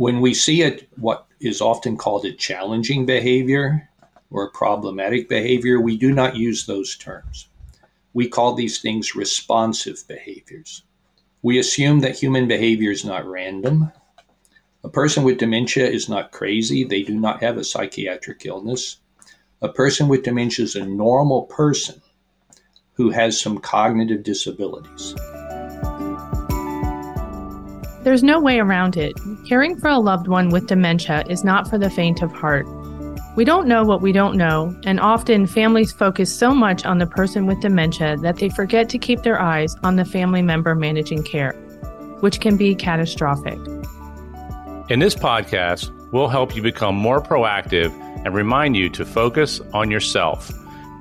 when we see it, what is often called a challenging behavior or problematic behavior, we do not use those terms. We call these things responsive behaviors. We assume that human behavior is not random. A person with dementia is not crazy. They do not have a psychiatric illness. A person with dementia is a normal person who has some cognitive disabilities. There's no way around it. Caring for a loved one with dementia is not for the faint of heart. We don't know what we don't know, and often families focus so much on the person with dementia that they forget to keep their eyes on the family member managing care, which can be catastrophic. In this podcast, we'll help you become more proactive and remind you to focus on yourself.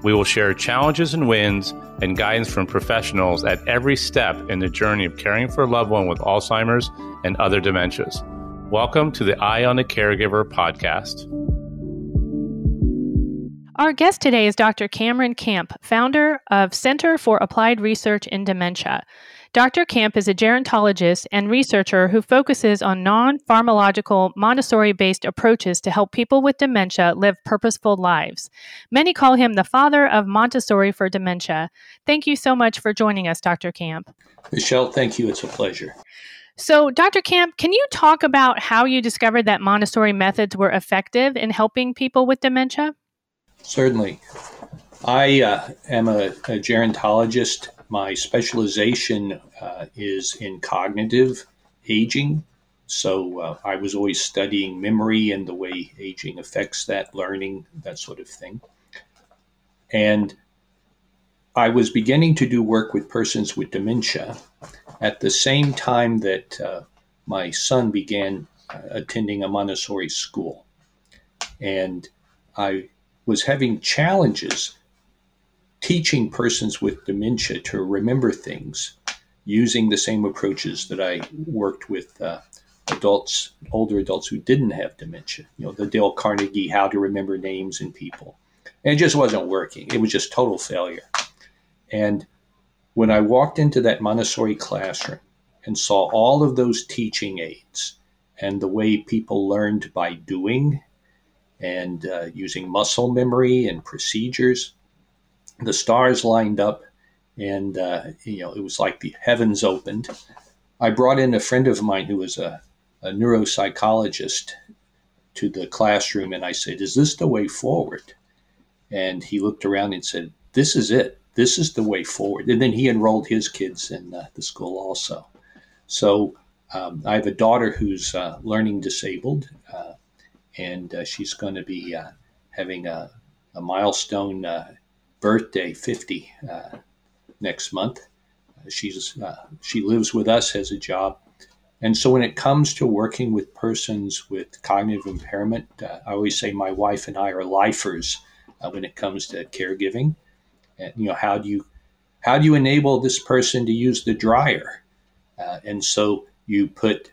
We will share challenges and wins and guidance from professionals at every step in the journey of caring for a loved one with Alzheimer's and other dementias. Welcome to the Eye on the Caregiver podcast. Our guest today is Dr. Cameron Camp, founder of Center for Applied Research in Dementia. Dr. Camp is a gerontologist and researcher who focuses on non pharmacological Montessori based approaches to help people with dementia live purposeful lives. Many call him the father of Montessori for dementia. Thank you so much for joining us, Dr. Camp. Michelle, thank you. It's a pleasure. So, Dr. Camp, can you talk about how you discovered that Montessori methods were effective in helping people with dementia? Certainly. I uh, am a, a gerontologist my specialization uh, is in cognitive aging. So uh, I was always studying memory and the way aging affects that, learning, that sort of thing. And I was beginning to do work with persons with dementia at the same time that uh, my son began uh, attending a Montessori school. And I was having challenges teaching persons with dementia to remember things using the same approaches that I worked with uh, adults, older adults who didn't have dementia. You know, the Dale Carnegie How to Remember Names and People. And it just wasn't working. It was just total failure. And when I walked into that Montessori classroom and saw all of those teaching aids and the way people learned by doing and uh, using muscle memory and procedures, the stars lined up, and uh, you know it was like the heavens opened. I brought in a friend of mine who was a, a neuropsychologist to the classroom, and I said, "Is this the way forward?" And he looked around and said, "This is it. This is the way forward." And then he enrolled his kids in uh, the school also. So um, I have a daughter who's uh, learning disabled, uh, and uh, she's going to be uh, having a, a milestone uh, birthday, 50, uh, next month. She's uh, she lives with us, has a job, and so when it comes to working with persons with cognitive impairment, uh, I always say my wife and I are lifers uh, when it comes to caregiving. And you know, how do you how do you enable this person to use the dryer? And so you put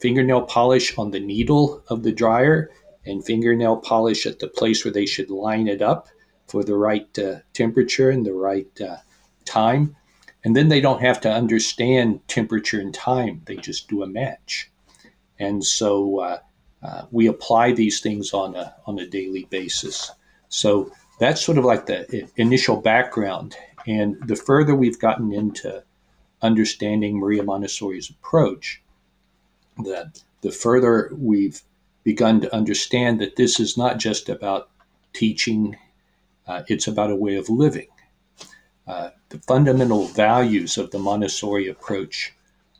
fingernail polish on the needle of the dryer and fingernail polish at the place where they should line it up for the right uh, temperature and the right uh, time. And then they don't have to understand temperature and time, they just do a match. And so uh, uh, we apply these things on a, on a daily basis. So that's sort of like the initial background. And the further we've gotten into understanding Maria Montessori's approach, the, the further we've begun to understand that this is not just about teaching uh, it's about a way of living. Uh, the fundamental values of the Montessori approach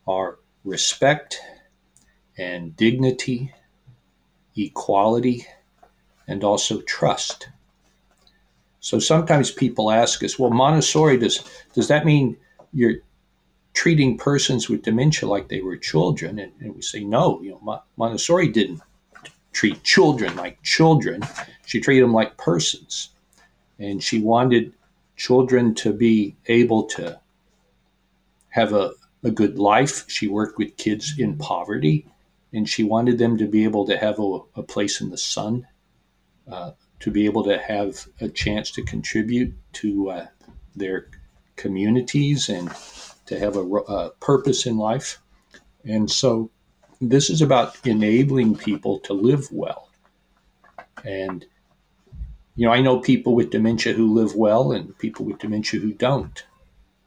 are respect and dignity, equality, and also trust. So sometimes people ask us, well, Montessori, does, does that mean you're treating persons with dementia like they were children? And, and we say, no, you know, Montessori didn't treat children like children. She treated them like persons and she wanted children to be able to have a, a good life. She worked with kids in poverty, and she wanted them to be able to have a, a place in the sun, uh, to be able to have a chance to contribute to uh, their communities and to have a, a, purpose in life. And so this is about enabling people to live well. And, you know, I know people with dementia who live well and people with dementia who don't.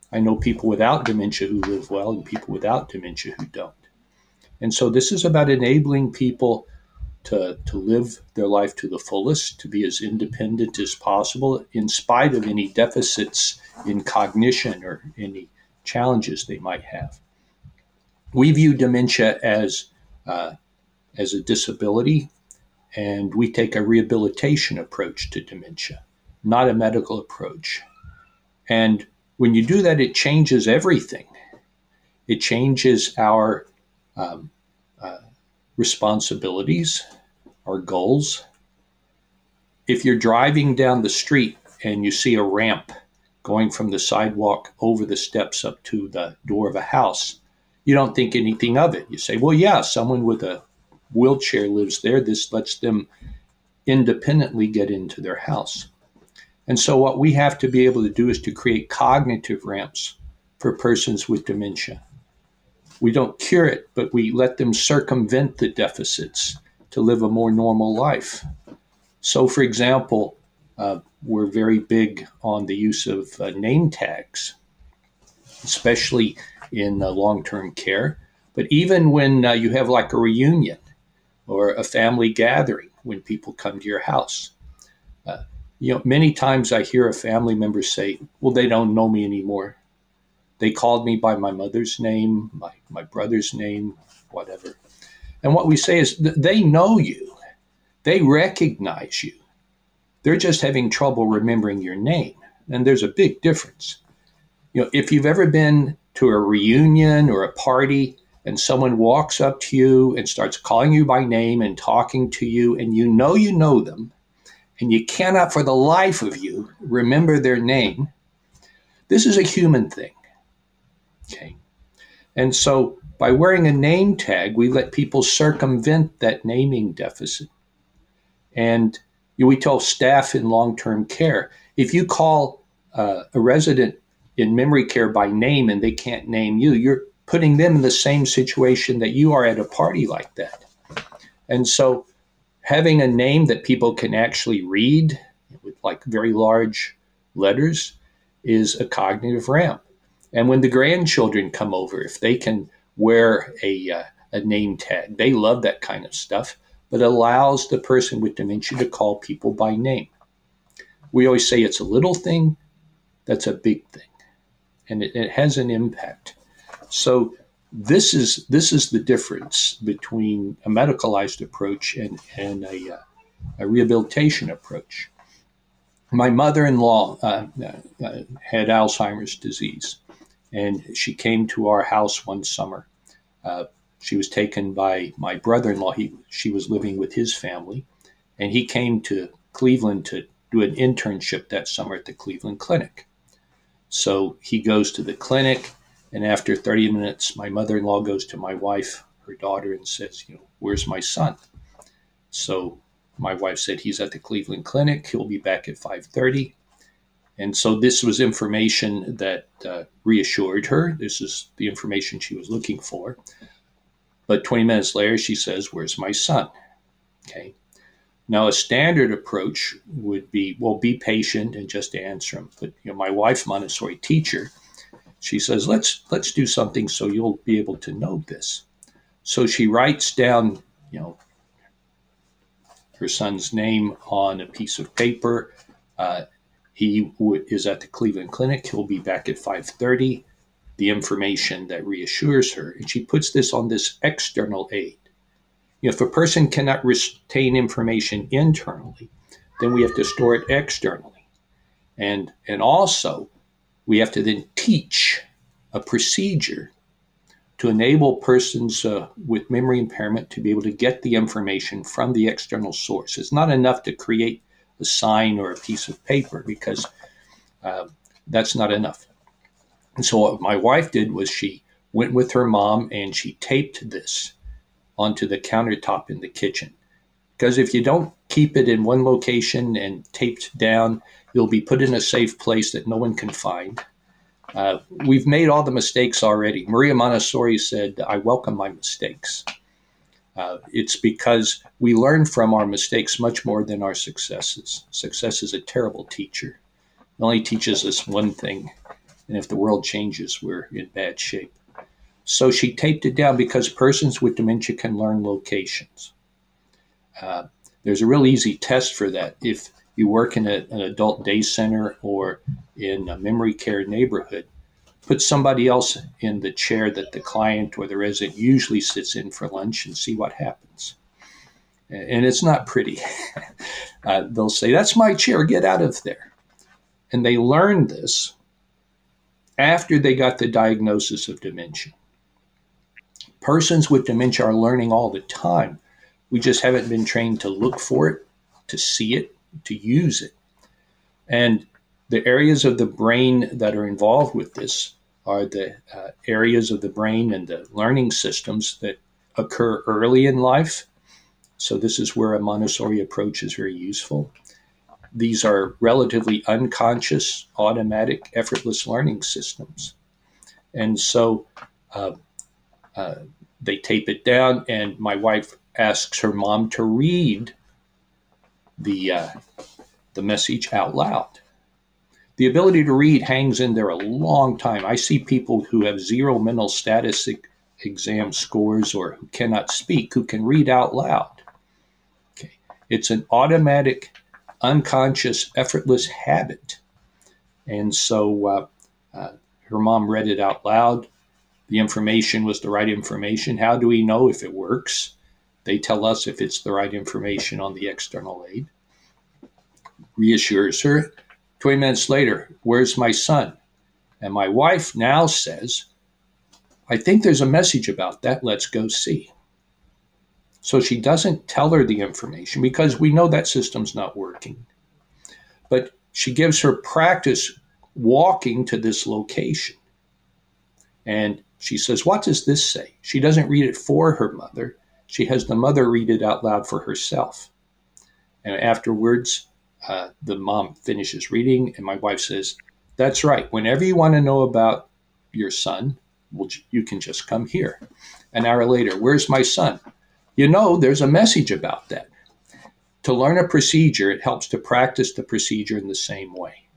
I know people without dementia who live well and people without dementia who don't. And so this is about enabling people to, to live their life to the fullest, to be as independent as possible, in spite of any deficits in cognition or any challenges they might have. We view dementia as, uh, as a disability, and we take a rehabilitation approach to dementia, not a medical approach. And when you do that, it changes everything. It changes our um, uh, responsibilities, our goals. If you're driving down the street and you see a ramp going from the sidewalk over the steps up to the door of a house, you don't think anything of it. You say, well, yeah, someone with a wheelchair lives there. This lets them independently get into their house. And so, what we have to be able to do is to create cognitive ramps for persons with dementia. We don't cure it, but we let them circumvent the deficits to live a more normal life. So, for example, uh, we're very big on the use of uh, name tags, especially in uh, long term care. But even when uh, you have like a reunion or a family gathering, when people come to your house, uh, you know, many times I hear a family member say, Well, they don't know me anymore. They called me by my mother's name, my, my brother's name, whatever. And what we say is, they know you, they recognize you they're just having trouble remembering your name. And there's a big difference. You know, if you've ever been to a reunion or a party and someone walks up to you and starts calling you by name and talking to you, and you know you know them, and you cannot for the life of you remember their name, this is a human thing. Okay. And so by wearing a name tag, we let people circumvent that naming deficit. And we tell staff in long term care if you call uh, a resident in memory care by name and they can't name you, you're putting them in the same situation that you are at a party like that. And so having a name that people can actually read with like very large letters is a cognitive ramp. And when the grandchildren come over, if they can wear a, uh, a name tag, they love that kind of stuff but allows the person with dementia to call people by name. We always say it's a little thing, that's a big thing, and it, it has an impact. So this is this is the difference between a medicalized approach and and a, uh, a rehabilitation approach. My mother-in-law uh, uh, had Alzheimer's disease, and she came to our house one summer. Uh, she was taken by my brother-in-law. He she was living with his family, and he came to Cleveland to do an internship that summer at the Cleveland Clinic. So he goes to the clinic, and after 30 minutes, my mother-in-law goes to my wife, her daughter, and says, "You know, where's my son?" So my wife said he's at the Cleveland Clinic. He'll be back at 5:30. And so this was information that uh, reassured her. This is the information she was looking for. But 20 minutes later, she says, Where's my son? Okay. Now, a standard approach would be, well, be patient and just answer him. But you know, my wife, Montessori teacher, she says, let's let's do something so you'll be able to know this. So she writes down, you know, her son's name on a piece of paper. Uh, he w- is at the Cleveland Clinic. He'll be back at 5:30 the information that reassures her. And she puts this on this external aid. You know, if a person cannot retain information internally, then we have to store it externally. And, and also, we have to then teach a procedure to enable persons uh, with memory impairment to be able to get the information from the external source. It's not enough to create a sign or a piece of paper because uh, that's not enough. And so what my wife did was she went with her mom and she taped this onto the countertop in the kitchen. Because if you don't keep it in one location and taped down, you'll be put in a safe place that no one can find. Uh, we've made all the mistakes already. Maria Montessori said, I welcome my mistakes. Uh, it's because we learn from our mistakes much more than our successes. Success is a terrible teacher. It only teaches us one thing, and if the world changes, we're in bad shape. So she taped it down because persons with dementia can learn locations. Uh, there's a real easy test for that. If you work in a, an adult day center or in a memory care neighborhood, put somebody else in the chair that the client or the resident usually sits in for lunch and see what happens. And it's not pretty. uh, they'll say, That's my chair, get out of there. And they learned this after they got the diagnosis of dementia. Persons with dementia are learning all the time. We just haven't been trained to look for it, to see it, to use it. And the areas of the brain that are involved with this are the uh, areas of the brain and the learning systems that occur early in life. So, this is where a Montessori approach is very useful. These are relatively unconscious, automatic, effortless learning systems. And so uh, uh, they tape it down, and my wife asks her mom to read the, uh, the message out loud the ability to read hangs in there a long time. I see people who have zero mental status exam scores or who cannot speak who can read out loud. Okay. It's an automatic, unconscious, effortless habit. And so uh, uh, her mom read it out loud. The information was the right information. How do we know if it works? They tell us if it's the right information on the external aid. Reassures her 20 minutes later, where's my son? And my wife now says, I think there's a message about that. Let's go see. So she doesn't tell her the information because we know that system's not working. But she gives her practice walking to this location. And she says, What does this say? She doesn't read it for her mother. She has the mother read it out loud for herself. And afterwards, uh, the mom finishes reading, and my wife says, That's right. Whenever you want to know about your son, well, you can just come here. An hour later, where's my son? You know, there's a message about that. To learn a procedure, it helps to practice the procedure in the same way.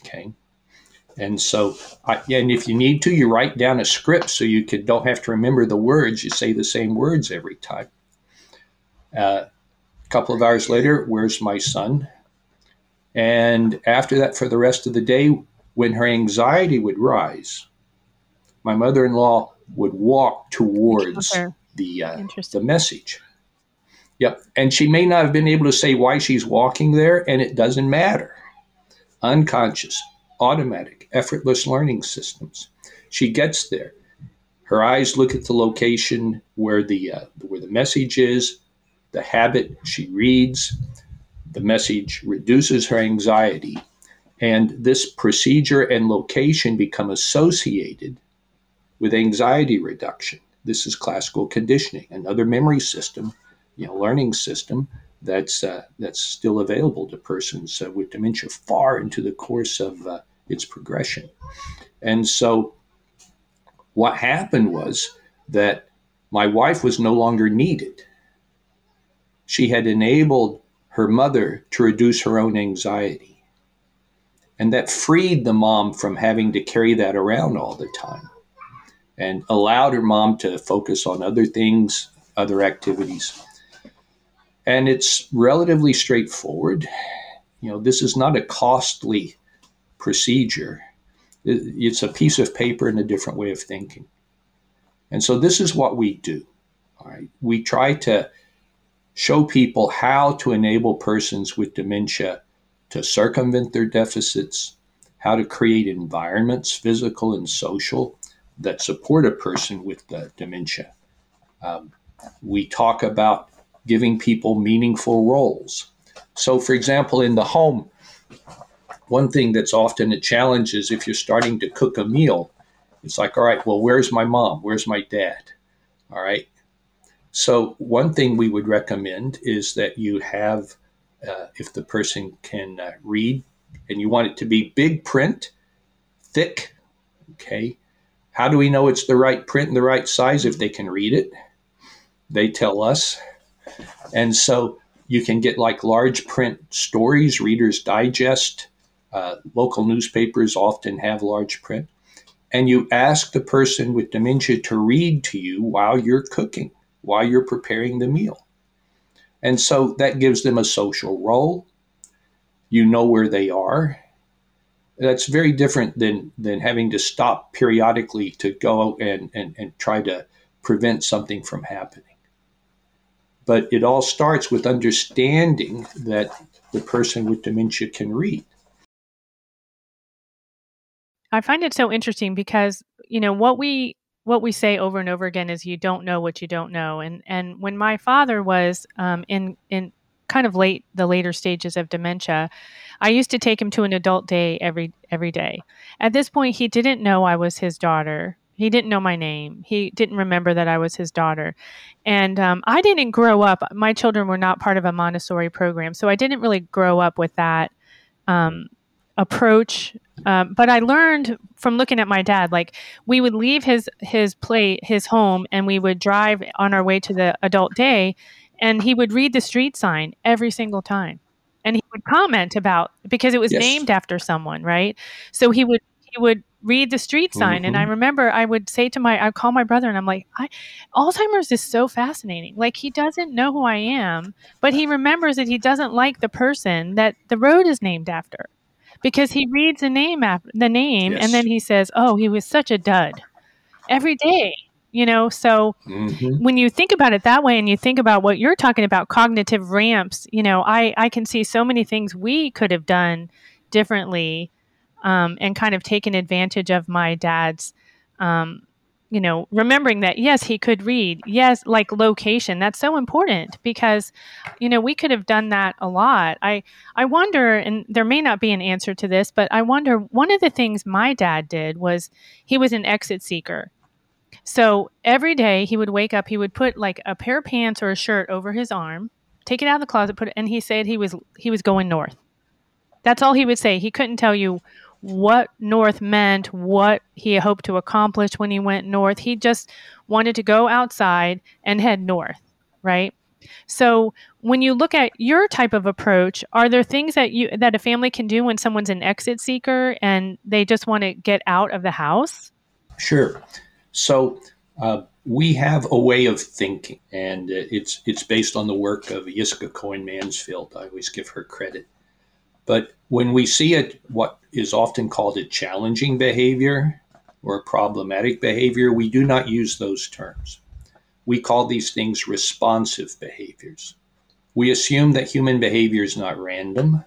Okay. And so, I, and if you need to, you write down a script so you can, don't have to remember the words. You say the same words every time. Uh, a couple of hours later, where's my son? And after that, for the rest of the day, when her anxiety would rise, my mother in law would walk towards the, uh, the message. Yep. And she may not have been able to say why she's walking there, and it doesn't matter. Unconscious, automatic, effortless learning systems. She gets there. Her eyes look at the location where the uh, where the message is, the habit she reads, the message reduces her anxiety, and this procedure and location become associated with anxiety reduction. This is classical conditioning, another memory system, you know, learning system that's uh, that's still available to persons uh, with dementia far into the course of uh, its progression. And so, what happened was that my wife was no longer needed. She had enabled her mother to reduce her own anxiety. And that freed the mom from having to carry that around all the time and allowed her mom to focus on other things, other activities. And it's relatively straightforward. You know, this is not a costly procedure. It's a piece of paper and a different way of thinking. And so this is what we do. All right. We try to show people how to enable persons with dementia to circumvent their deficits, how to create environments, physical and social, that support a person with dementia. Um, we talk about giving people meaningful roles. So, for example, in the home, one thing that's often a challenge is if you're starting to cook a meal, it's like, all right, well, where's my mom? Where's my dad? All right. So, one thing we would recommend is that you have, uh, if the person can uh, read, and you want it to be big print, thick, okay. How do we know it's the right print and the right size if they can read it? they tell us. And so you can get like large print stories, Reader's Digest. Uh, local newspapers often have large print. And you ask the person with dementia to read to you while you're cooking, while you're preparing the meal. And so that gives them a social role. You know where they are. That's very different than, than having to stop periodically to go and, and, and try to prevent something from happening. But it all starts with understanding that the person with dementia can read. I find it so interesting because, you know, what we what we say over and over again is you don't know what you don't know. And and when my father was um, in in kind of late the later stages of dementia, I used to take him to an adult day every every day. At this point, he didn't know I was his daughter. He didn't know my name. He didn't remember that I was his daughter. And um, I didn't grow up, my children were not part of a Montessori program. So I didn't really grow up with that um, approach. Um, but I learned from looking at my dad, like we would leave his, his plate, his home, and we would drive on our way to the adult day. And he would read the street sign every single time. And he would comment about because it was yes. named after someone, right? So he would he would read the street sign. Mm-hmm. And I mm-hmm. remember I would say to my, I'd call my brother and I'm like, I, Alzheimer's is so fascinating. Like he doesn't know who I am, but he remembers that he doesn't like the person that the road is named after because he reads the name after the name yes. and then he says, oh, he was such a dud every day. You know, so mm-hmm. when you think about it that way and you think about what you're talking about, cognitive ramps, you know, I, I can see so many things we could have done differently um, and kind of taken advantage of my dad's um, you know remembering that yes he could read. Yes like location that's so important because you know we could have done that a lot. I i wonder and there may not be an answer to this but i wonder one of the things my dad did was he was an exit seeker. So every day he would wake up he would put like a pair of pants or a shirt over his arm take it out of the closet put it and he said he was he was going north. That's all he would say. He couldn't tell you what north meant, what he hoped to accomplish when he went north. He just wanted to go outside and head north, right? So when you look at your type of approach, are there things that you that a family can do when someone's an exit seeker and they just want to get out of the house? Sure. So uh, we have a way of thinking, and it's it's based on the work of Jiska Cohen Mansfield. I always give her credit. But when we see it, what is often called a challenging behavior or a problematic behavior, we do not use those terms. We call these things responsive behaviors. We assume that human behavior is not random.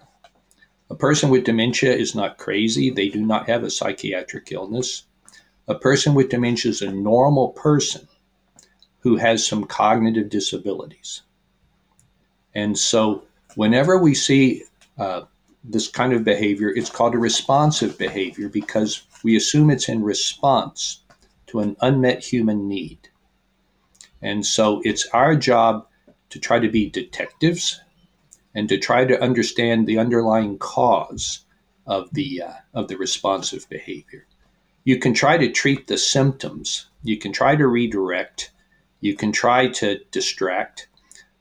A person with dementia is not crazy, they do not have a psychiatric illness. A person with dementia is a normal person who has some cognitive disabilities. And so, whenever we see uh, this kind of behavior, it's called a responsive behavior because we assume it's in response to an unmet human need. And so it's our job to try to be detectives and to try to understand the underlying cause of the uh, of the responsive behavior. You can try to treat the symptoms. You can try to redirect. You can try to distract.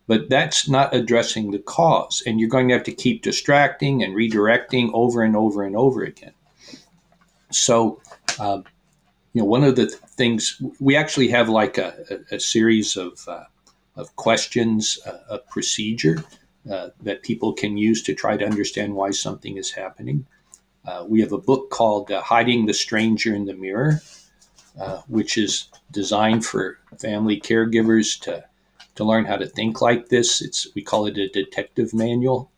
But that's not addressing the cause. And you're going to have to keep distracting and redirecting over and over and over again. So, uh, you know, one of the things we actually have like a, a, a series of, uh, of questions, uh, a procedure uh, that people can use to try to understand why something is happening. Uh, we have a book called uh, Hiding the Stranger in the Mirror, which is designed for family caregivers to to learn how to think like this. It's we call it a detective manual.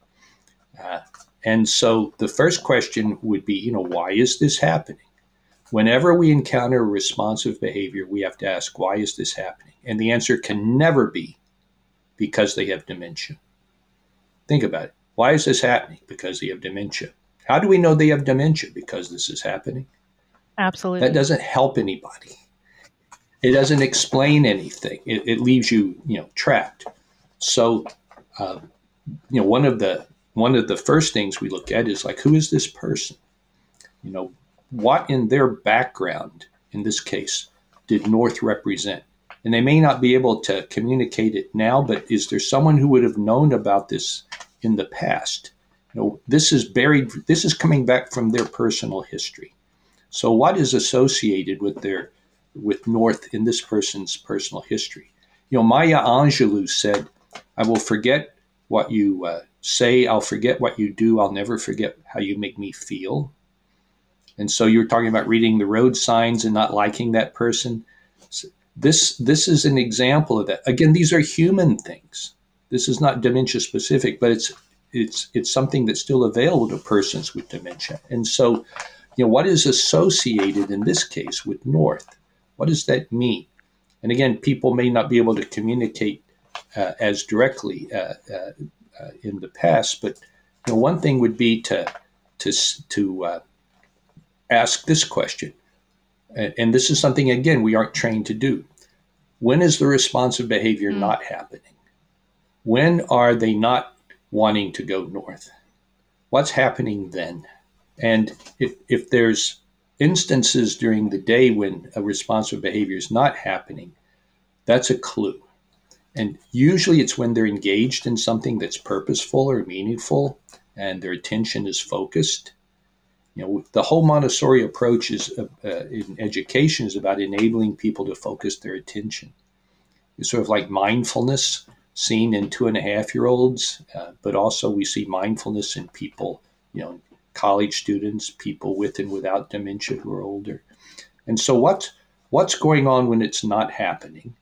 Uh, and so the first question would be, you know, why is this happening? Whenever we encounter responsive behavior, we have to ask, why is this happening? And the answer can never be because they have dementia. Think about it. Why is this happening? Because they have dementia. How do we know they have dementia? Because this is happening. Absolutely. That doesn't help anybody. It doesn't explain anything. It, it leaves you, you know, trapped. So, uh, you know, one of the one of the first things we look at is like, who is this person? You know, what in their background, in this case, did North represent? and they may not be able to communicate it now, but is there someone who would have known about this in the past? You know, this is buried, this is coming back from their personal history. So, what is associated with their with North in this person's personal history? You know, Maya Angelou said, "I will forget what you uh, say. I'll forget what you do. I'll never forget how you make me feel." And so, you're talking about reading the road signs and not liking that person. This this is an example of that. Again, these are human things. This is not dementia specific, but it's it's it's something that's still available to persons with dementia. And so you know, what is associated in this case with North? What does that mean? And again, people may not be able to communicate uh, as directly uh, uh, uh in the past, but you know, one thing would be to to to uh, ask this question, and, and this is something again we aren't trained to do. When is the responsive behavior mm. not happening? When are they not wanting to go north? What's happening then? And if, if there's instances during the day when a responsive behavior is not happening, that's a clue. And usually it's when they're engaged in something that's purposeful or meaningful and their attention is focused. You know, the whole Montessori approach is uh, uh, in education is about enabling people to focus their attention. It's sort of like mindfulness seen in two and a half year olds, uh, but also we see mindfulness in people, you know, college students, people with and without dementia who are older. And so what's what's going on when it's not happening?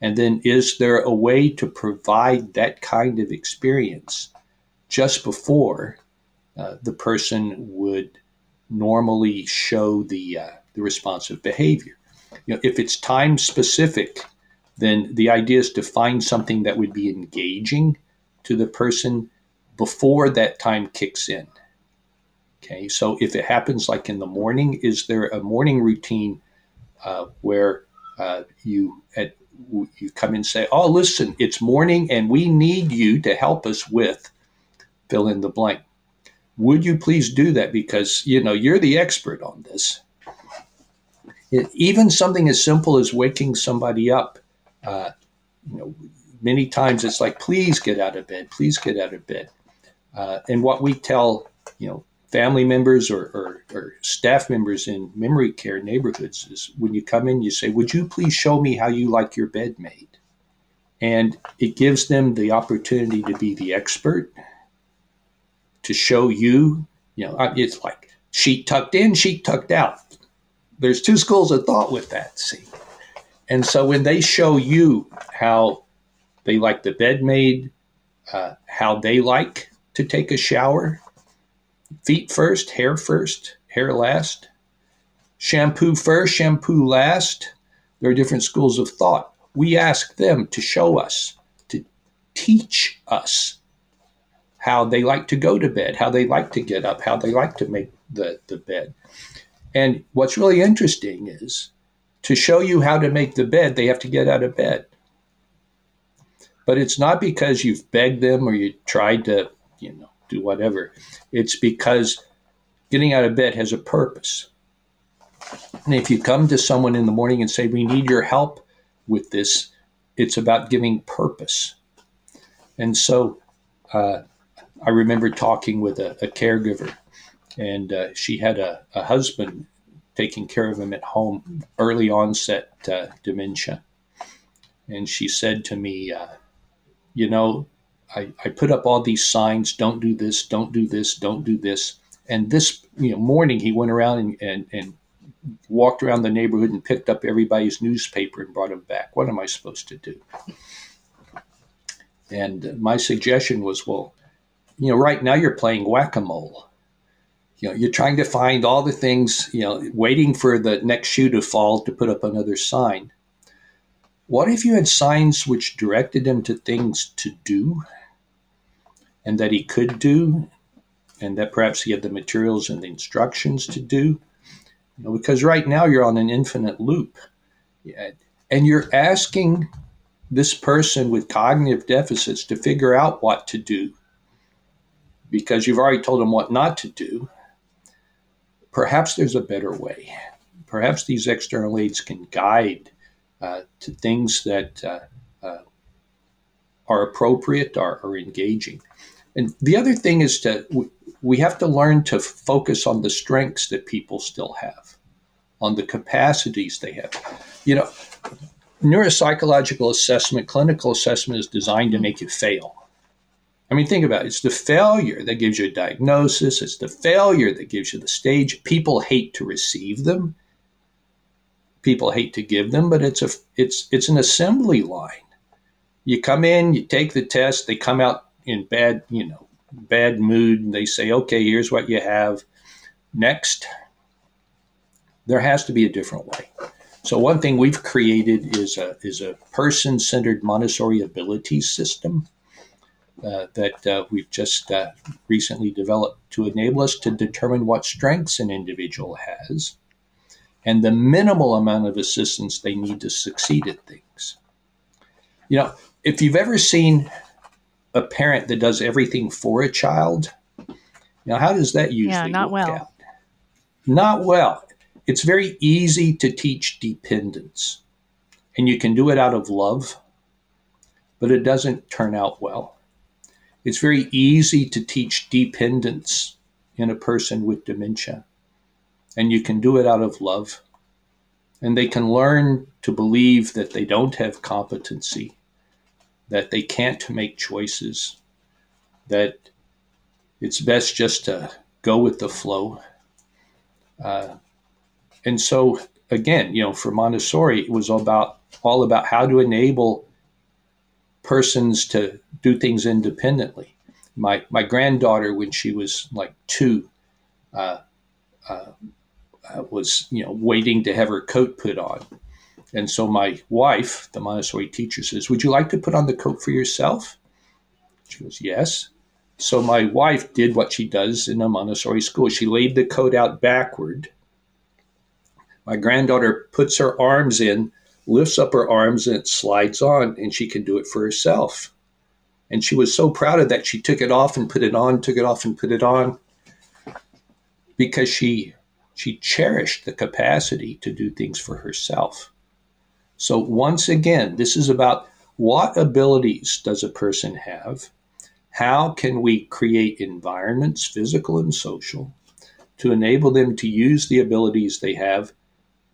And then is there a way to provide that kind of experience just before uh, the person would normally show the uh, the responsive behavior? You know, if it's time specific, then the idea is to find something that would be engaging to the person before that time kicks in. Okay, so if it happens like in the morning, is there a morning routine uh, where uh, you at, you come and say, "Oh, listen, it's morning, and we need you to help us with fill in the blank." Would you please do that because you know you're the expert on this? It, even something as simple as waking somebody up, uh, you know, many times it's like, "Please get out of bed. Please get out of bed." Uh, and what we tell you know family members or, or, or, staff members in memory care neighborhoods is when you come in, you say, Would you please show me how you like your bed made? And it gives them the opportunity to be the expert, to show you, you know, it's like sheet tucked in, sheet tucked out. There's two schools of thought with that, see. And so when they show you how they like the bed made, uh, how they like to take a shower, feet first, hair first, hair last, shampoo first, shampoo last. There are different schools of thought. We ask them to show us, to teach us how they like to go to bed, how they like to get up, how they like to make the, the bed. And what's really interesting is to show you how to make the bed, they have to get out of bed. But it's not because you've begged them or you tried to, you know, do whatever. It's because getting out of bed has a purpose. And if you come to someone in the morning and say, We need your help with this, it's about giving purpose. And so uh, I remember talking with a, a caregiver, and uh, she had a, a, husband taking care of him at home, early onset uh, dementia. And she said to me, uh, You know, I, I put up all these signs don't do this don't do this don't do this. And this you know morning he went around and, and, and walked around the neighborhood and picked up everybody's newspaper and brought them back. What am i supposed to do? And my suggestion was well you know right now you're playing whack-a-mole. You know you're trying to find all the things you know waiting for the next shoe to fall to put up another sign what if you had signs which directed him to things to do and that he could do, and that perhaps he had the materials and the instructions to do? You know, because right now you're on an infinite loop. And you're asking this person with cognitive deficits to figure out what to do because you've already told them what not to do. Perhaps there's a better way. Perhaps these external aids can guide to things that uh, uh, are appropriate, are, are engaging. And the other thing is to we have to learn to focus on the strengths that people still have, on the capacities they have. You know, neuropsychological assessment, clinical assessment is designed to make you fail. I mean, think about it. It's the failure that gives you a diagnosis. It's the failure that gives you the stage. People hate to receive them. People hate to give them, but it's a it's it's an assembly line. You come in, you take the test, they come out in bad, you know, bad mood, and they say, "Okay, here's what you have." Next, there has to be a different way. So one thing we've created is a is a person centered Montessori ability system uh, that uh, we've just uh, recently developed to enable us to determine what strengths an individual has and the minimal amount of assistance they need to succeed at things. You know, if you've ever seen a parent that does everything for a child, now how does that usually yeah, not well. Out? Not well. It's very easy to teach dependence, and you can do it out of love, but it doesn't turn out well. It's very easy to teach dependence in a person with dementia, and you can do it out of love. And they can learn to believe that they don't have competency, that they can't make choices, that it's best just to go with the flow. Uh, and so, again, you know, for Montessori, it was all about all about how to enable persons to do things independently. My my granddaughter, when she was like two, uh, uh, uh, was you know waiting to have her coat put on, and so my wife, the Montessori teacher, says, "Would you like to put on the coat for yourself?" She goes, "Yes." So my wife did what she does in a Montessori school. She laid the coat out backward. My granddaughter puts her arms in lifts up her arms and it slides on, and she can do it for herself. And she was so proud of that, she took it off and put it on, took it off and put it on, because she she cherished the capacity to do things for herself. So once again, this is about what abilities does a person have? How can we create environments, physical and social, to enable them to use the abilities they have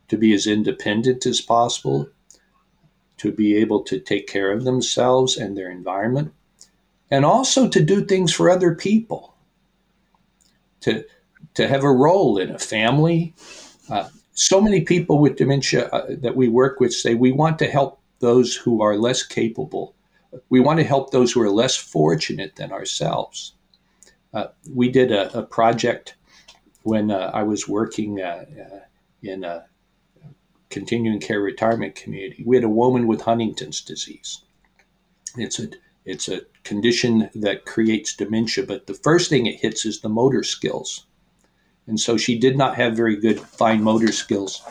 to be as independent as possible, to be able to take care of themselves and their environment, and also to do things for other people, to, to have a role in a family. Uh, so many people with dementia uh, that we work with say we want to help those who are less capable. We want to help those who are less fortunate than ourselves. Uh, we did a, a, project when uh, I was working uh, uh, in a continuing care retirement community. We had a woman with Huntington's disease. It's a it's a condition that creates dementia, but the first thing it hits is the motor skills. And so she did not have very good fine motor skills.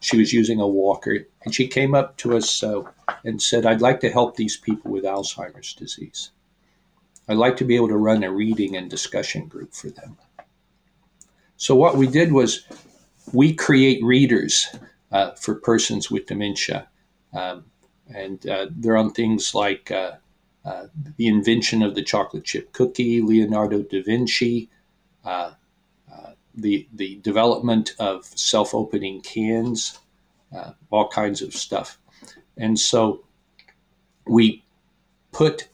She was using a walker, and she came up to us uh, and said, I'd like to help these people with Alzheimer's disease. I'd like to be able to run a reading and discussion group for them. So, what we did was we create readers uh, for persons with dementia. Um, and uh, they're on things like uh, uh, the invention of the chocolate chip cookie, Leonardo da Vinci, uh, the, the development of self opening cans, all kinds of stuff. And so we put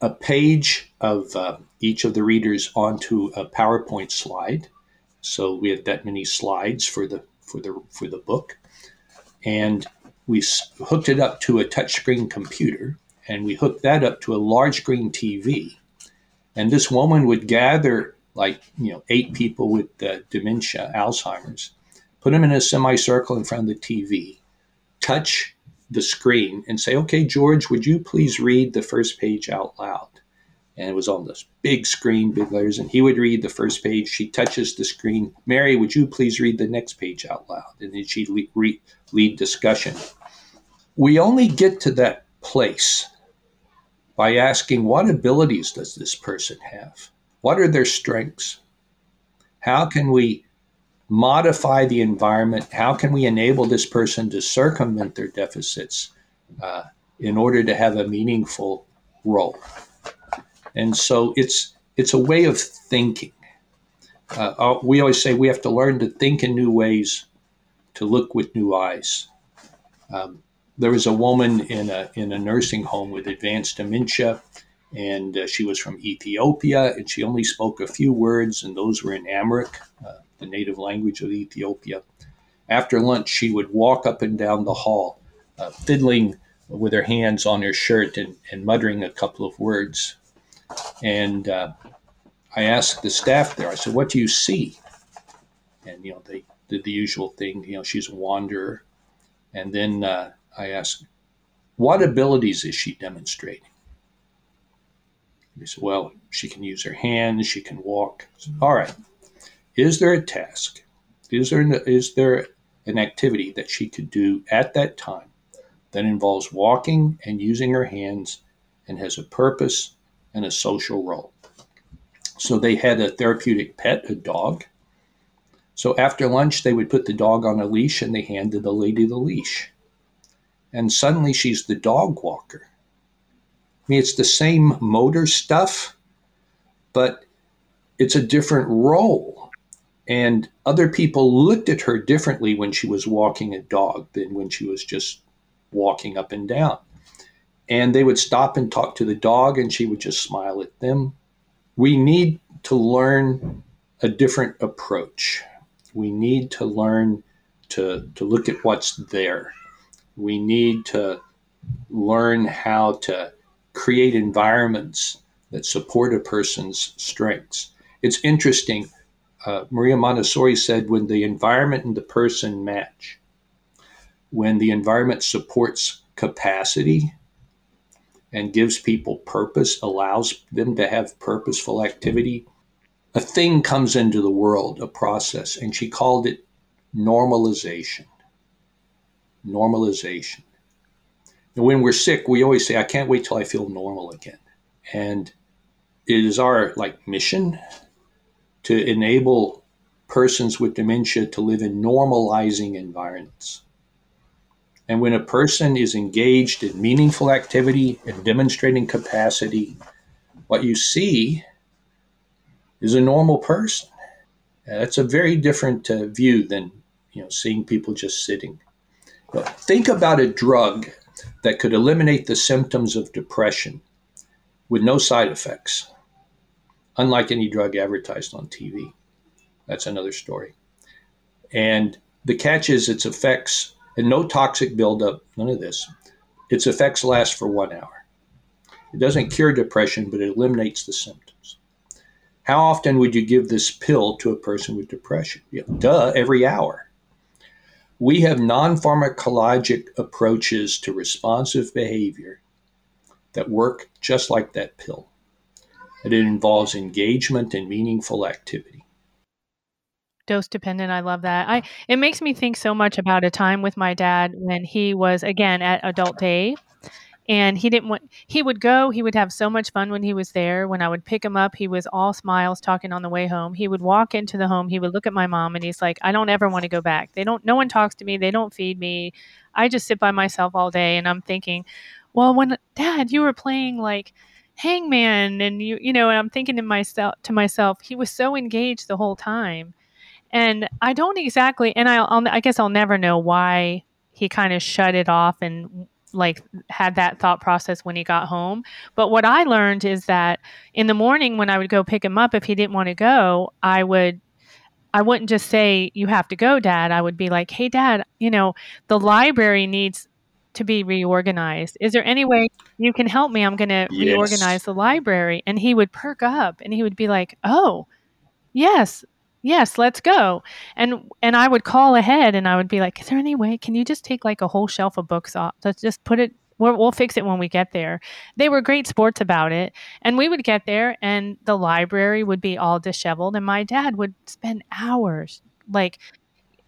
a page of uh, each of the readers onto a PowerPoint slide. So we had that many slides for the for the for the book, and we hooked it up to a touchscreen computer and we hooked that up to a large screen TV. And this woman would gather like, you know, eight people with uh, dementia, Alzheimer's, put them in a semicircle in front of the TV, touch the screen and say, okay, George, would you please read the first page out loud? And it was on this big screen, big letters, and he would read the first page. She touches the screen. Mary, would you please read the next page out loud? And then she'd re- lead discussion. We only get to that place by asking what abilities does this person have? What are their strengths? How can we modify the environment? How can we enable this person to circumvent their deficits uh, in order to have a meaningful role? And so it's it's a way of thinking. Uh, uh, we always say we have to learn to think in new ways, to look with new eyes. Um, there was a woman in a in a nursing home with advanced dementia, and uh, she was from Ethiopia, and she only spoke a few words, and those were in Amharic, uh, the native language of Ethiopia. After lunch, she would walk up and down the hall, uh, fiddling with her hands on her shirt and, and muttering a couple of words. And uh, I asked the staff there, I said, What do you see? And, you know, they did the usual thing, you know, she's a wanderer. And then uh, I asked, What abilities is she demonstrating? They said, Well, she can use her hands, she can walk. Said, All right. Is there a task? Is there, is there an activity that she could do at that time that involves walking and using her hands and has a purpose and a social role? So they had a therapeutic pet, a dog. So after lunch, they would put the dog on a leash and they handed the lady the leash. And suddenly she's the dog walker. I mean, it's the same motor stuff, but it's a different role. And other people looked at her differently when she was walking a dog than when she was just walking up and down. And they would stop and talk to the dog, and she would just smile at them. We need to learn a different approach. We need to learn to, to look at what's there. We need to learn how to create environments that support a person's strengths. It's interesting. Uh, Maria Montessori said when the environment and the person match, when the environment supports capacity and gives people purpose, allows them to have purposeful activity, a thing comes into the world, a process, and she called it normalization. Normalization. When we're sick, we always say, I can't wait till I feel normal again. And it is our like mission to enable persons with dementia to live in normalizing environments. And when a person is engaged in meaningful activity and demonstrating capacity, what you see is a normal person. That's a very different uh, view than you know seeing people just sitting. But think about a drug that could eliminate the symptoms of depression with no side effects, unlike any drug advertised on TV. That's another story. And the catch is its effects, and no toxic buildup, none of this. Its effects last for one hour. It doesn't cure depression, but it eliminates the symptoms. How often would you give this pill to a person with depression? Yeah, duh, every hour. We have non pharmacologic approaches to responsive behavior that work just like that pill. And it involves engagement and meaningful activity. Dose dependent, I love that. I it makes me think so much about a time with my dad when he was again at adult day and he didn't want he would go he would have so much fun when he was there. When i would pick him up he was all smiles talking on the way home. He would walk into the home he would look at my mom and he's like i don't ever want to go back. They don't no one talks to me they don't feed me. I just sit by myself all day and i'm thinking well when dad you were playing like hangman and you you know and i'm thinking to myself to myself he was so engaged the whole time. And i don't exactly and i I'll, i guess i'll never know why he kind of shut it off and like had that thought process when he got home. But what I learned is that in the morning when I would go pick him up if he didn't want to go, I would I wouldn't just say you have to go, dad. I would be like, "Hey dad, you know, the library needs to be reorganized. Is there any way you can help me? I'm going to yes. reorganize the library." And he would perk up and he would be like, "Oh, yes, yes let's go and and i would call ahead and i would be like is there any way can you just take like a whole shelf of books off let's just put it we'll, we'll fix it when we get there they were great sports about it and we would get there and the library would be all disheveled and my dad would spend hours like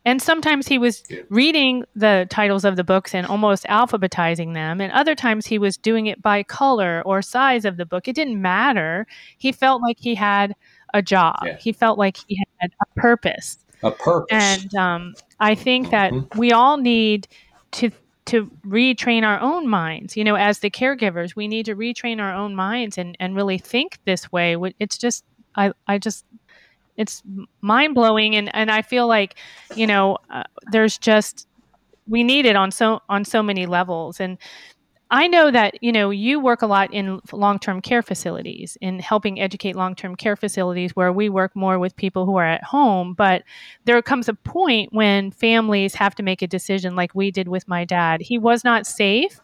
and sometimes he was reading the titles of the books and almost alphabetizing them. And other times he was doing it by color or size of the book. It didn't matter. He felt like he had a job. Yeah. He felt like he had a purpose. A purpose. And um, I think that mm-hmm. we all need to to retrain our own minds. You know, as the caregivers, we need to retrain our own minds and, and really think this way. It's just, I, I just, it's mind blowing. And, and I feel like, you know, uh, there's just, we need it on so, on so many levels. And, I know that you know you work a lot in long-term care facilities in helping educate long-term care facilities where we work more with people who are at home but there comes a point when families have to make a decision like we did with my dad. He was not safe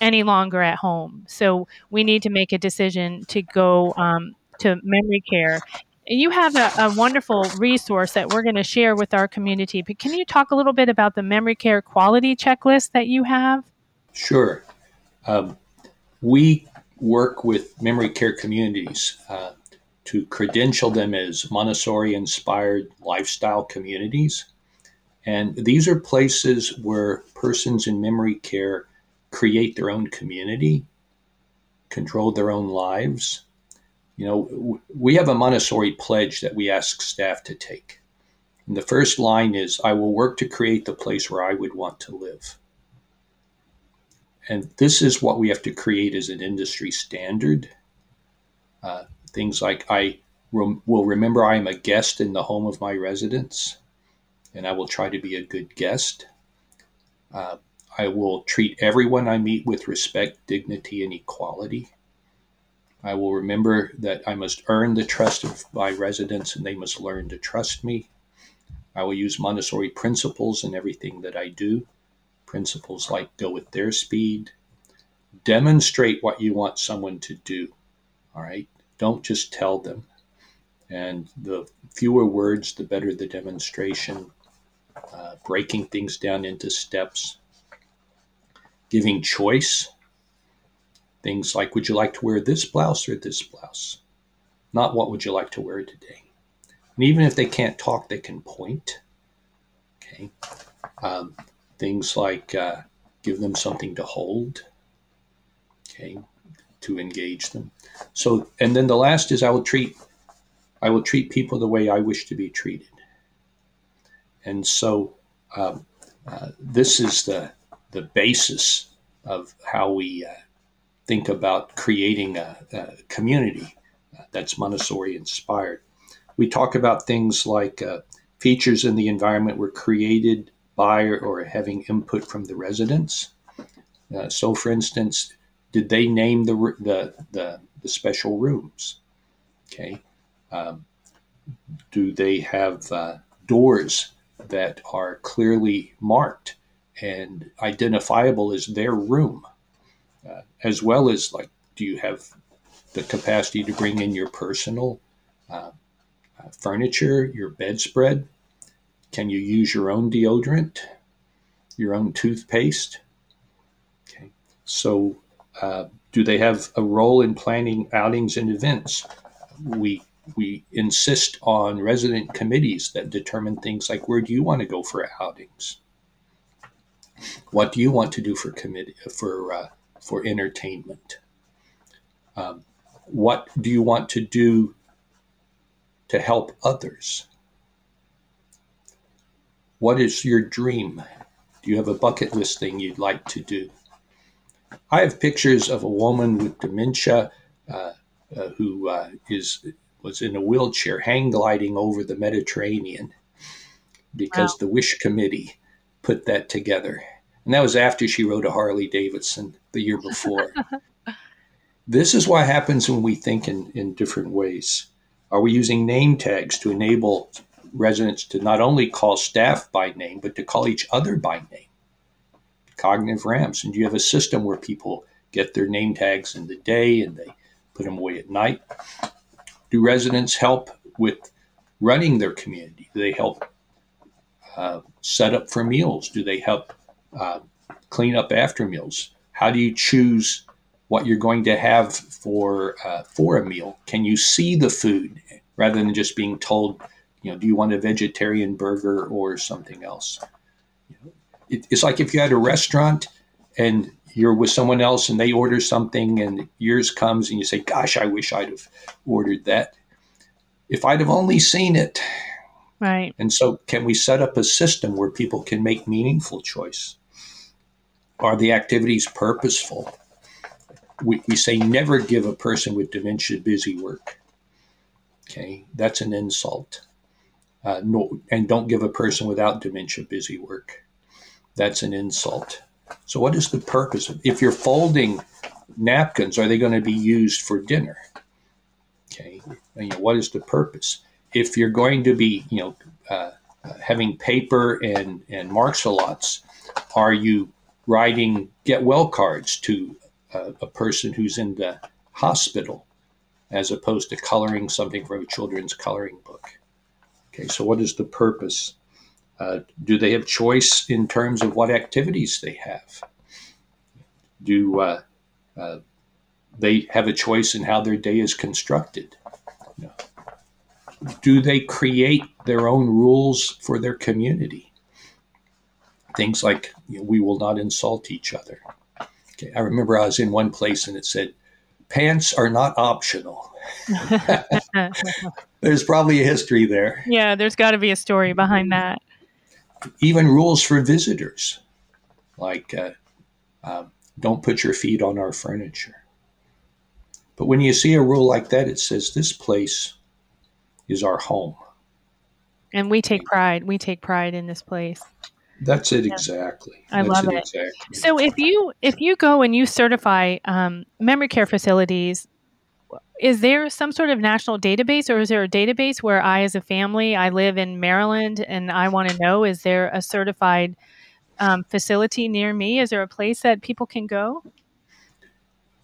any longer at home so we need to make a decision to go um, to memory care. You have a, a wonderful resource that we're going to share with our community but can you talk a little bit about the memory care quality checklist that you have? Sure um, we work with memory care communities uh, to credential them as Montessori inspired lifestyle communities. And these are places where persons in memory care create their own community, control their own lives. You know, we have a Montessori pledge that we ask staff to take. And the first line is I will work to create the place where I would want to live. And this is what we have to create as an industry standard. Uh, things like I rem- will remember I am a guest in the home of my residents, and I will try to be a good guest. Uh, I will treat everyone I meet with respect, dignity, and equality. I will remember that I must earn the trust of my residents and they must learn to trust me. I will use Montessori principles in everything that I do principles like go with their speed, demonstrate what you want someone to do. All right. Don't just tell them. And the fewer words, the better the demonstration. Uh, breaking things down into steps, giving choice. Things like, would you like to wear this blouse or this blouse? Not what would you like to wear today. And even if they can't talk, they can point. Okay. Um, Things like uh, give them something to hold, okay, to engage them. So, and then the last is I will treat, I will treat people the way I wish to be treated. And so, um, uh, this is the the basis of how we uh, think about creating a, a community uh, that's Montessori inspired. We talk about things like uh, features in the environment were created by or having input from the residents. Uh, so, for instance, did they name the the the, the special rooms? Okay, um, do they have uh, doors that are clearly marked and identifiable as their room, uh, as well as like, do you have the capacity to bring in your personal uh, uh, furniture, your bedspread? Can you use your own deodorant, your own toothpaste? Okay. So, uh, do they have a role in planning outings and events? We we insist on resident committees that determine things like where do you want to go for outings? What do you want to do for committee for uh, for entertainment? Um, what do you want to do to help others? What is your dream? Do you have a bucket list thing you'd like to do? I have pictures of a woman with dementia uh, uh, who uh, is was in a wheelchair, hang gliding over the Mediterranean because wow. the Wish Committee put that together. And that was after she rode a Harley Davidson the year before. this is what happens when we think in, in different ways. Are we using name tags to enable residents to not only call staff by name, but to call each other by name. Cognitive ramps. And do you have a system where people get their name tags in the day and they put them away at night. Do residents help with running their community? Do they help uh, set up for meals? Do they help uh, clean up after meals? How do you choose what you're going to have for uh, for a meal? Can you see the food rather than just being told you know, do you want a vegetarian burger or something else? it, it's like if you had a restaurant and you're with someone else and they order something and yours comes and you say, "Gosh, I wish I'd have ordered that. If I'd have only seen it." Right. And so, can we set up a system where people can make meaningful choice? Are the activities purposeful? We, we say never give a person with dementia busy work. Okay, that's an insult. Uh, no, and don't give a person without dementia busy work. That's an insult. So, what is the purpose if you're folding napkins? Are they going to be used for dinner? Okay, you know, what is the purpose? If you're going to be, you know, uh, having paper and and marks-a-lots, are you writing get well cards to a, a person who's in the hospital, as opposed to coloring something from a children's coloring book? Okay, so what is the purpose? Uh, do they have choice in terms of what activities they have? Do uh, uh, they have a choice in how their day is constructed? No. Do they create their own rules for their community? Things like you know, we will not insult each other. Okay, I remember I was in one place and it said, "Pants are not optional." there's probably a history there. Yeah, there's got to be a story behind that. Even rules for visitors, like uh, uh, don't put your feet on our furniture. But when you see a rule like that, it says this place is our home. And we take pride. We take pride in this place. That's it exactly. I That's love it. Exactly. So if you if you go and you certify um, memory care facilities, is there some sort of national database, or is there a database where I, as a family, I live in Maryland, and I want to know is there a certified um, facility near me? Is there a place that people can go?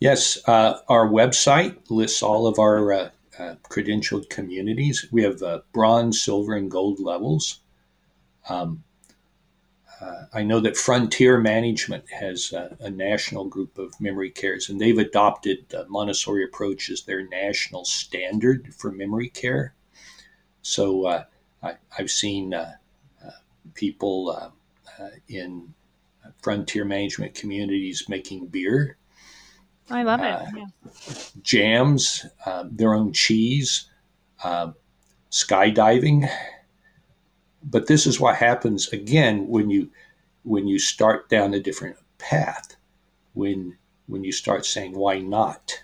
Yes, uh, our website lists all of our uh, uh, credentialed communities. We have uh, bronze, silver, and gold levels. Um, uh, I know that Frontier Management has uh, a national group of memory cares, and they've adopted the Montessori approach as their national standard for memory care. So I, have seen people in Frontier Management communities making beer I love it. Uh, yeah. Jams, uh, their own cheese, uh, skydiving. But this is what happens again when you when you start down a different path. When when you start saying why not.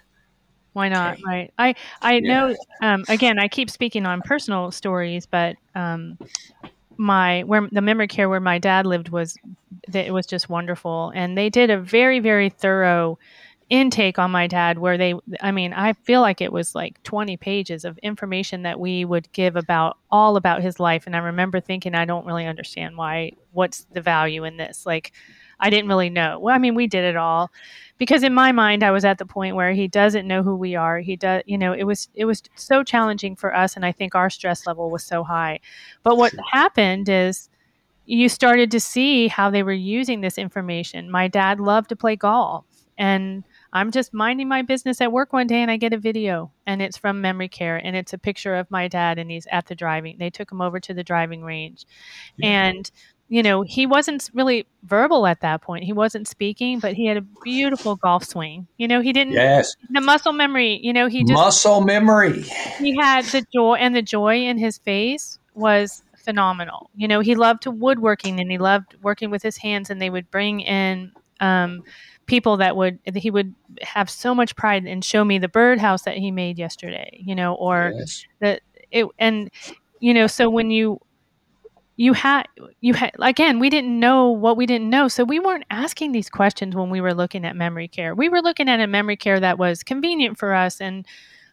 Why not? Okay. Right. I I yeah. know. Um, again, I keep speaking on personal stories, but um, my where the memory care where my dad lived was it was just wonderful, and they did a very very thorough intake on my dad where they i mean i feel like it was like 20 pages of information that we would give about all about his life. And i remember thinking i don't really understand why what's the value in this? Like i didn't really know. Well i mean we did it all. Because in my mind i was at the point where he doesn't know who we are. He does you know it was it was so challenging for us and i think our stress level was so high. But what happened is you started to see how they were using this information. My dad loved to play golf and I'm just minding my business at work one day and I get a video and it's from memory care and it's a picture of my dad and he's at the driving. They took him over to the driving range. Yeah. And you know, he wasn't really verbal at that point. He wasn't speaking, but he had a beautiful golf swing. You know, he didn't Yes. The muscle memory, you know, he just Muscle memory. He had the joy and the joy in his face was phenomenal. You know, he loved to woodworking and he loved working with his hands and they would bring in um, people that would he would have so much pride and show me the birdhouse that he made yesterday, you know, or yes. the it and you know, so when you you had you had again we didn't know what we didn't know so we weren't asking these questions when we were looking at memory care we were looking at a memory care that was convenient for us and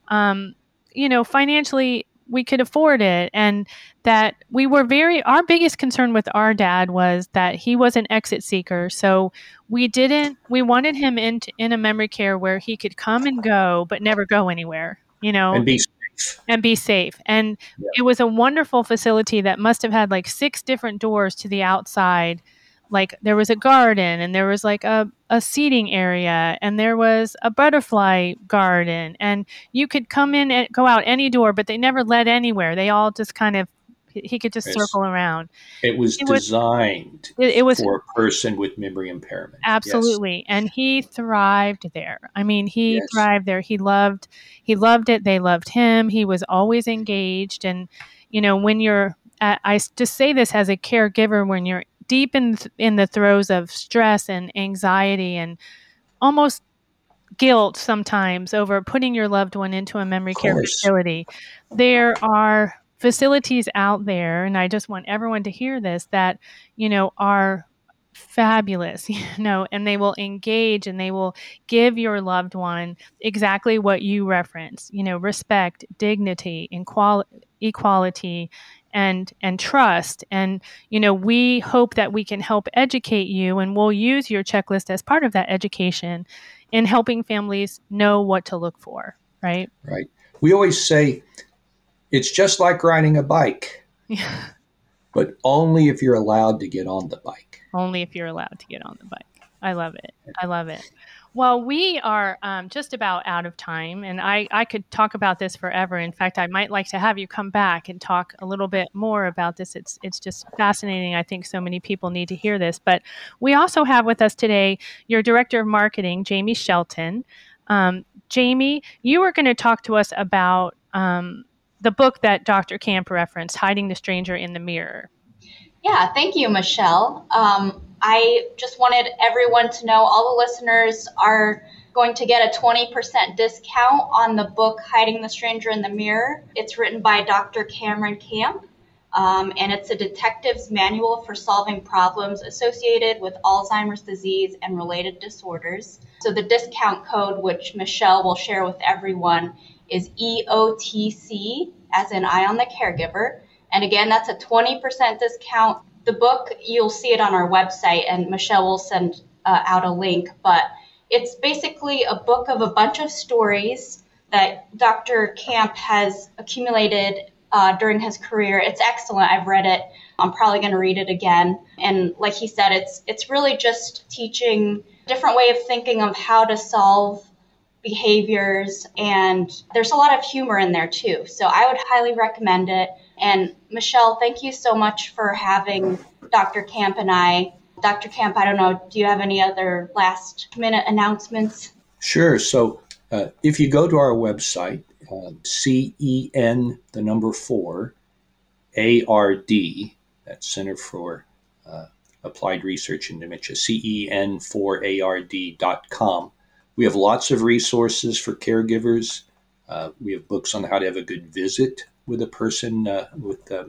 um, you know financially we could afford it and that we were very our biggest concern with our dad was that he was an exit seeker. So we didn't we wanted him in in a memory care where he could come and go but never go anywhere you know? And be safe. And be safe. And yeah. it was a wonderful facility that must have had like six different doors to the outside like there was a garden and there was like a, a seating area and there was a butterfly garden and you could come in and go out any door but they never led anywhere. They all just kind of he could just yes. circle around. It was designed was, it, it, was for a person with memory impairment. Absolutely. Yes. and he thrived there. I mean he yes. thrived there. He loved he loved it. They loved him. He was always engaged. And you know when you're I just say this as a caregiver when you're deep in in the throes of stress and anxiety and almost guilt sometimes over putting your loved one into a memory care facility. There are facilities out there, and I just want everyone to hear this that, you know, are fabulous, you know, and they will engage and they will give your loved one exactly what you reference, you know, respect, dignity, equality, and and trust. And you know we hope that we can help educate you and we'll use your checklist as part of that education in helping families know what to look for right? Right. We always say it's just like riding a bike. Yeah. but only if you're allowed to get on the bike. Only if you're allowed to get on the bike. I love it. I love it well, we are um, just about out of time, and I, I could talk about this forever. In fact, I might like to have you come back and talk a little bit more about this. It's it's just fascinating. I think so many people need to hear this. But we also have with us today your director of marketing, Jamie Shelton. Um, Jamie, you are going to talk to us about um, the book that Dr. Camp referenced, "Hiding the Stranger in the Mirror." Yeah, thank you, Michelle. Um, I just wanted everyone to know all the listeners are going to get a 20% discount on the book Hiding the Stranger in the Mirror. It's written by Dr. Cameron Camp, um, and it's a detective's manual for solving problems associated with Alzheimer's disease and related disorders. So the discount code, which Michelle will share with everyone, is EOTC, as in Eye on the Caregiver. And again, that's a 20% discount the book, you'll see it on our website, and Michelle will send uh, out a link. But it's basically a book of a bunch of stories that Dr. Camp has accumulated uh, during his career. It's excellent. I've read it. I'm probably going to read it again. And like he said, it's it's really just teaching a different way of thinking of how to solve behaviors and there's a lot of humor in there too. So I would highly recommend it. And Michelle, thank you so much for having Dr. Camp and I. Dr. Camp, I don't know, do you have any other last minute announcements? Sure. So uh, if you go to our website, uh, CEN, the number four, ARD, that's Center for uh, Applied Research in Dementia, CEN4ARD.com. We have lots of resources for caregivers. Uh, we have books on how to have a good visit with a person uh, with uh,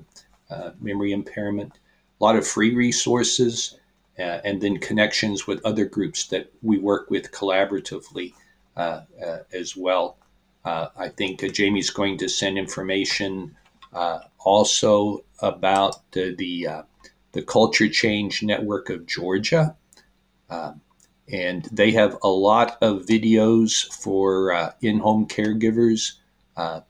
uh, memory impairment, a lot of free resources, uh, and then connections with other groups that we work with collaboratively as well. I think Jamie's going to send information also about the, the, the Culture Change Network of Georgia. and they have a lot of videos for uh, in-home caregivers. Uh,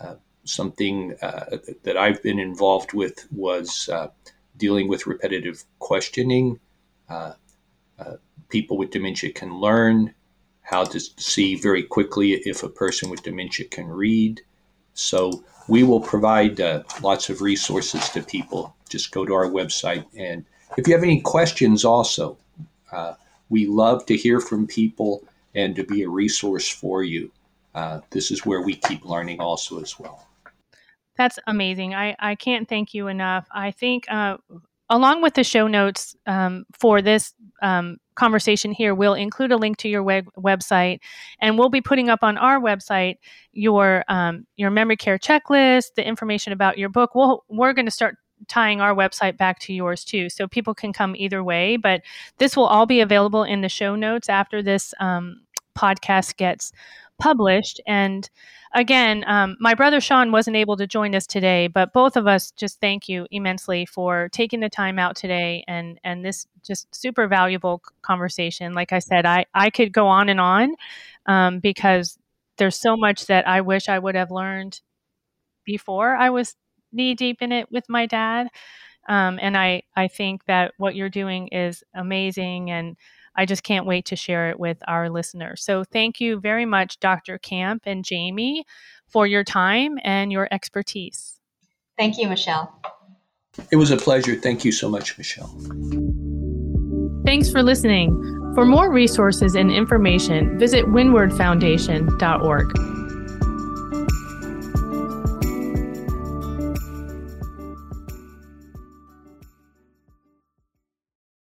uh, something uh, that I've been involved with was uh, dealing with repetitive questioning. Uh, uh, people with dementia can learn how to see very quickly if a person with dementia can read. So we will provide uh, lots of resources to people. Just go to our website. And if you have any questions, also, uh, we love to hear from people and to be a resource for you. this is where we keep learning also as well. That's amazing. I, I can't thank you enough. I think, uh, along with the show notes um, for this um, conversation here, we'll include a link to your web- website, and we'll be putting up on our website your um, your memory care checklist, the information about your book. We'll, we're going to start tying our website back to yours too, so people can come either way. But this will all be available in the show notes after this um, podcast gets published. And again, um, my brother Sean wasn't able to join us today, but both of us just thank you immensely for taking the time out today and and this just super valuable conversation. Like I said, I I could go on and on um, because there's so much that I wish I would have learned before I was knee deep in it with my dad. Um, and I I think that what you're doing is amazing and I just can't wait to share it with our listeners. So thank you very much, Dr. Camp and Jamie, for your time and your expertise. Thank you, Michelle. It was a pleasure. Thank you so much, Michelle. Thanks for listening. For more resources and information, visit windwardfoundation.org.